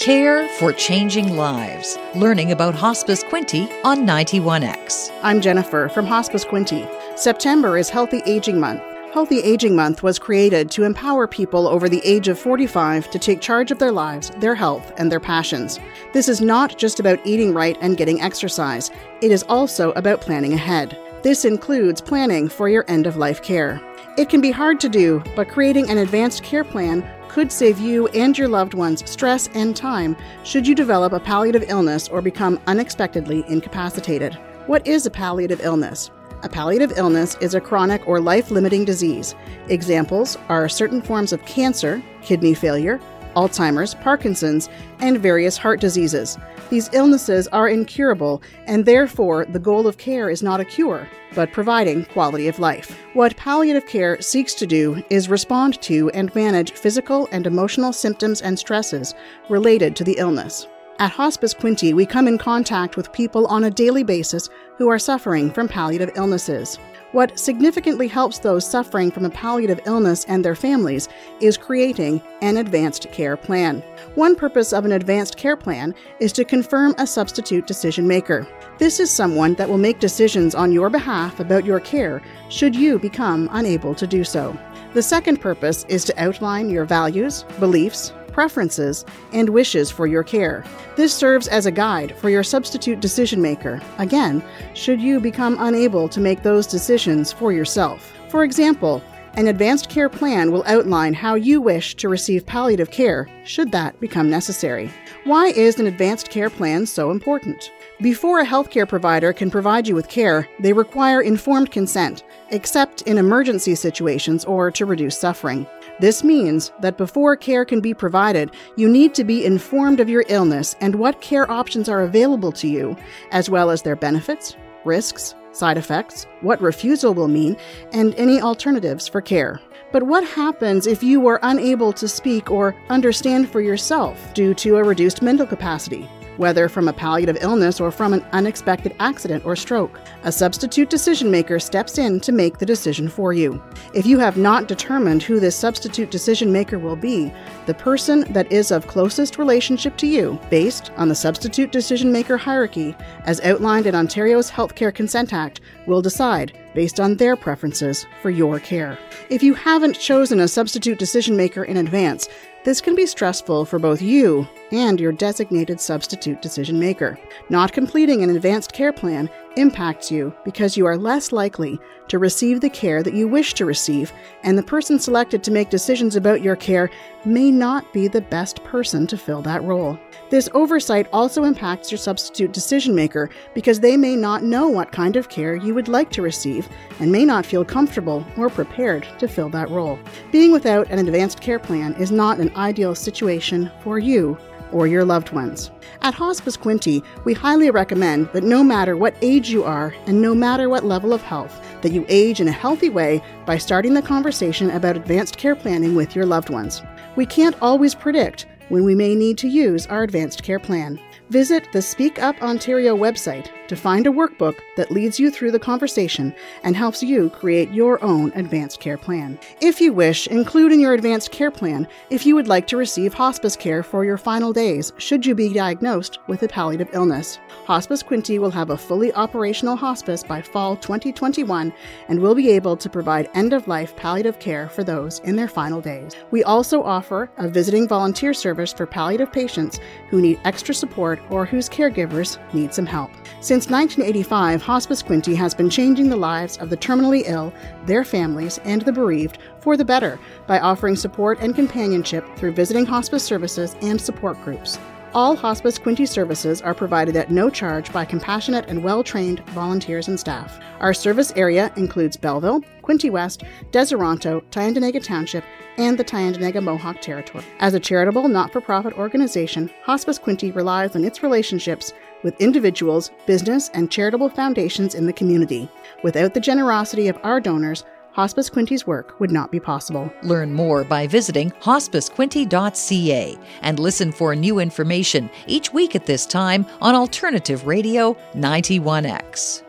Care for Changing Lives. Learning about Hospice Quinte on 91X. I'm Jennifer from Hospice Quinte. September is Healthy Aging Month. Healthy Aging Month was created to empower people over the age of 45 to take charge of their lives, their health, and their passions. This is not just about eating right and getting exercise, it is also about planning ahead. This includes planning for your end of life care. It can be hard to do, but creating an advanced care plan could save you and your loved ones stress and time should you develop a palliative illness or become unexpectedly incapacitated. What is a palliative illness? A palliative illness is a chronic or life limiting disease. Examples are certain forms of cancer, kidney failure, Alzheimer's, Parkinson's, and various heart diseases. These illnesses are incurable, and therefore the goal of care is not a cure, but providing quality of life. What palliative care seeks to do is respond to and manage physical and emotional symptoms and stresses related to the illness. At Hospice Quinte, we come in contact with people on a daily basis who are suffering from palliative illnesses. What significantly helps those suffering from a palliative illness and their families is creating an advanced care plan. One purpose of an advanced care plan is to confirm a substitute decision maker. This is someone that will make decisions on your behalf about your care should you become unable to do so. The second purpose is to outline your values, beliefs, preferences, and wishes for your care. This serves as a guide for your substitute decision maker, again, should you become unable to make those decisions for yourself. For example, an advanced care plan will outline how you wish to receive palliative care, should that become necessary. Why is an advanced care plan so important? Before a healthcare provider can provide you with care, they require informed consent, except in emergency situations or to reduce suffering. This means that before care can be provided, you need to be informed of your illness and what care options are available to you, as well as their benefits, risks, side effects, what refusal will mean, and any alternatives for care. But what happens if you are unable to speak or understand for yourself due to a reduced mental capacity? Whether from a palliative illness or from an unexpected accident or stroke. A substitute decision maker steps in to make the decision for you. If you have not determined who this substitute decision maker will be, the person that is of closest relationship to you, based on the substitute decision maker hierarchy as outlined in Ontario's Healthcare Consent Act, will decide based on their preferences for your care. If you haven't chosen a substitute decision maker in advance, this can be stressful for both you and your designated substitute decision maker. Not completing an advanced care plan impacts you because you are less likely to receive the care that you wish to receive, and the person selected to make decisions about your care may not be the best person to fill that role. This oversight also impacts your substitute decision maker because they may not know what kind of care you would like to receive and may not feel comfortable or prepared to fill that role. Being without an advanced care plan is not an ideal situation for you or your loved ones. At Hospice Quinte, we highly recommend that no matter what age you are and no matter what level of health, that you age in a healthy way by starting the conversation about advanced care planning with your loved ones. We can't always predict when we may need to use our advanced care plan. Visit the Speak Up Ontario website to find a workbook that leads you through the conversation and helps you create your own advanced care plan. If you wish, include in your advanced care plan if you would like to receive hospice care for your final days should you be diagnosed with a palliative illness. Hospice Quinte will have a fully operational hospice by fall 2021 and will be able to provide end of life palliative care for those in their final days. We also offer a visiting volunteer service for palliative patients who need extra support or whose caregivers need some help. Since 1985, Hospice Quinte has been changing the lives of the terminally ill, their families, and the bereaved for the better by offering support and companionship through visiting hospice services and support groups. All Hospice Quinte services are provided at no charge by compassionate and well trained volunteers and staff. Our service area includes Belleville, Quinte West, Deseronto, Tyendinaga Township, and the Tyendinaga Mohawk Territory. As a charitable, not for profit organization, Hospice Quinte relies on its relationships with individuals, business, and charitable foundations in the community. Without the generosity of our donors, Hospice Quinte's work would not be possible. Learn more by visiting hospicequinte.ca and listen for new information each week at this time on Alternative Radio 91X.